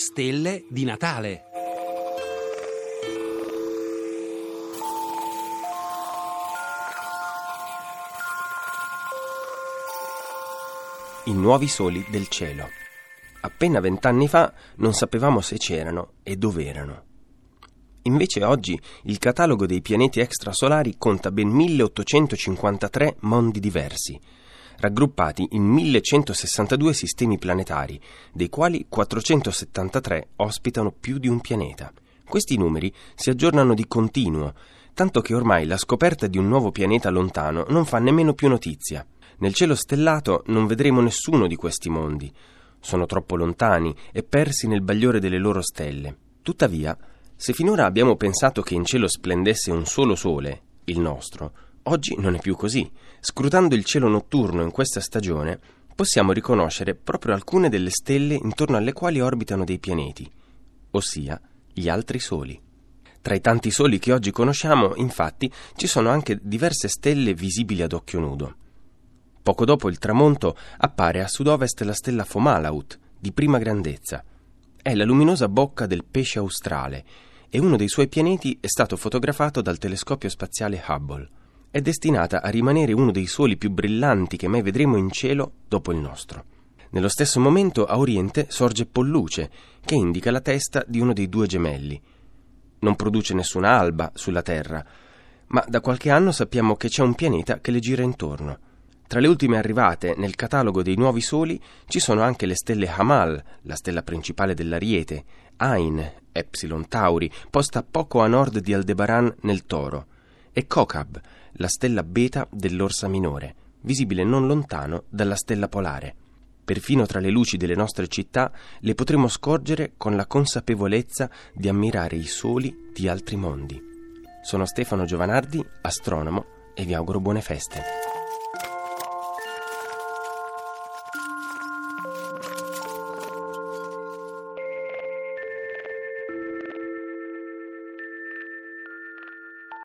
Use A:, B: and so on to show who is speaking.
A: stelle di Natale.
B: I nuovi soli del cielo. Appena vent'anni fa non sapevamo se c'erano e dove erano. Invece oggi il catalogo dei pianeti extrasolari conta ben 1853 mondi diversi, raggruppati in 1162 sistemi planetari, dei quali 473 ospitano più di un pianeta. Questi numeri si aggiornano di continuo, tanto che ormai la scoperta di un nuovo pianeta lontano non fa nemmeno più notizia. Nel cielo stellato non vedremo nessuno di questi mondi. Sono troppo lontani e persi nel bagliore delle loro stelle. Tuttavia, se finora abbiamo pensato che in cielo splendesse un solo sole, il nostro, oggi non è più così. Scrutando il cielo notturno in questa stagione, possiamo riconoscere proprio alcune delle stelle intorno alle quali orbitano dei pianeti, ossia gli altri soli. Tra i tanti soli che oggi conosciamo, infatti, ci sono anche diverse stelle visibili ad occhio nudo. Poco dopo il tramonto appare a sud-ovest la stella Fomalhaut, di prima grandezza. È la luminosa bocca del pesce australe e uno dei suoi pianeti è stato fotografato dal telescopio spaziale Hubble. È destinata a rimanere uno dei soli più brillanti che mai vedremo in cielo dopo il nostro. Nello stesso momento a oriente sorge Polluce, che indica la testa di uno dei due gemelli. Non produce nessuna alba sulla Terra, ma da qualche anno sappiamo che c'è un pianeta che le gira intorno. Tra le ultime arrivate nel catalogo dei nuovi soli ci sono anche le stelle Hamal, la stella principale dell'Ariete, Ain, Epsilon Tauri, posta poco a nord di Aldebaran nel Toro, e Kokab, la stella beta dell'Orsa Minore, visibile non lontano dalla stella polare. Perfino tra le luci delle nostre città le potremo scorgere con la consapevolezza di ammirare i soli di altri mondi. Sono Stefano Giovanardi, astronomo, e vi auguro buone feste.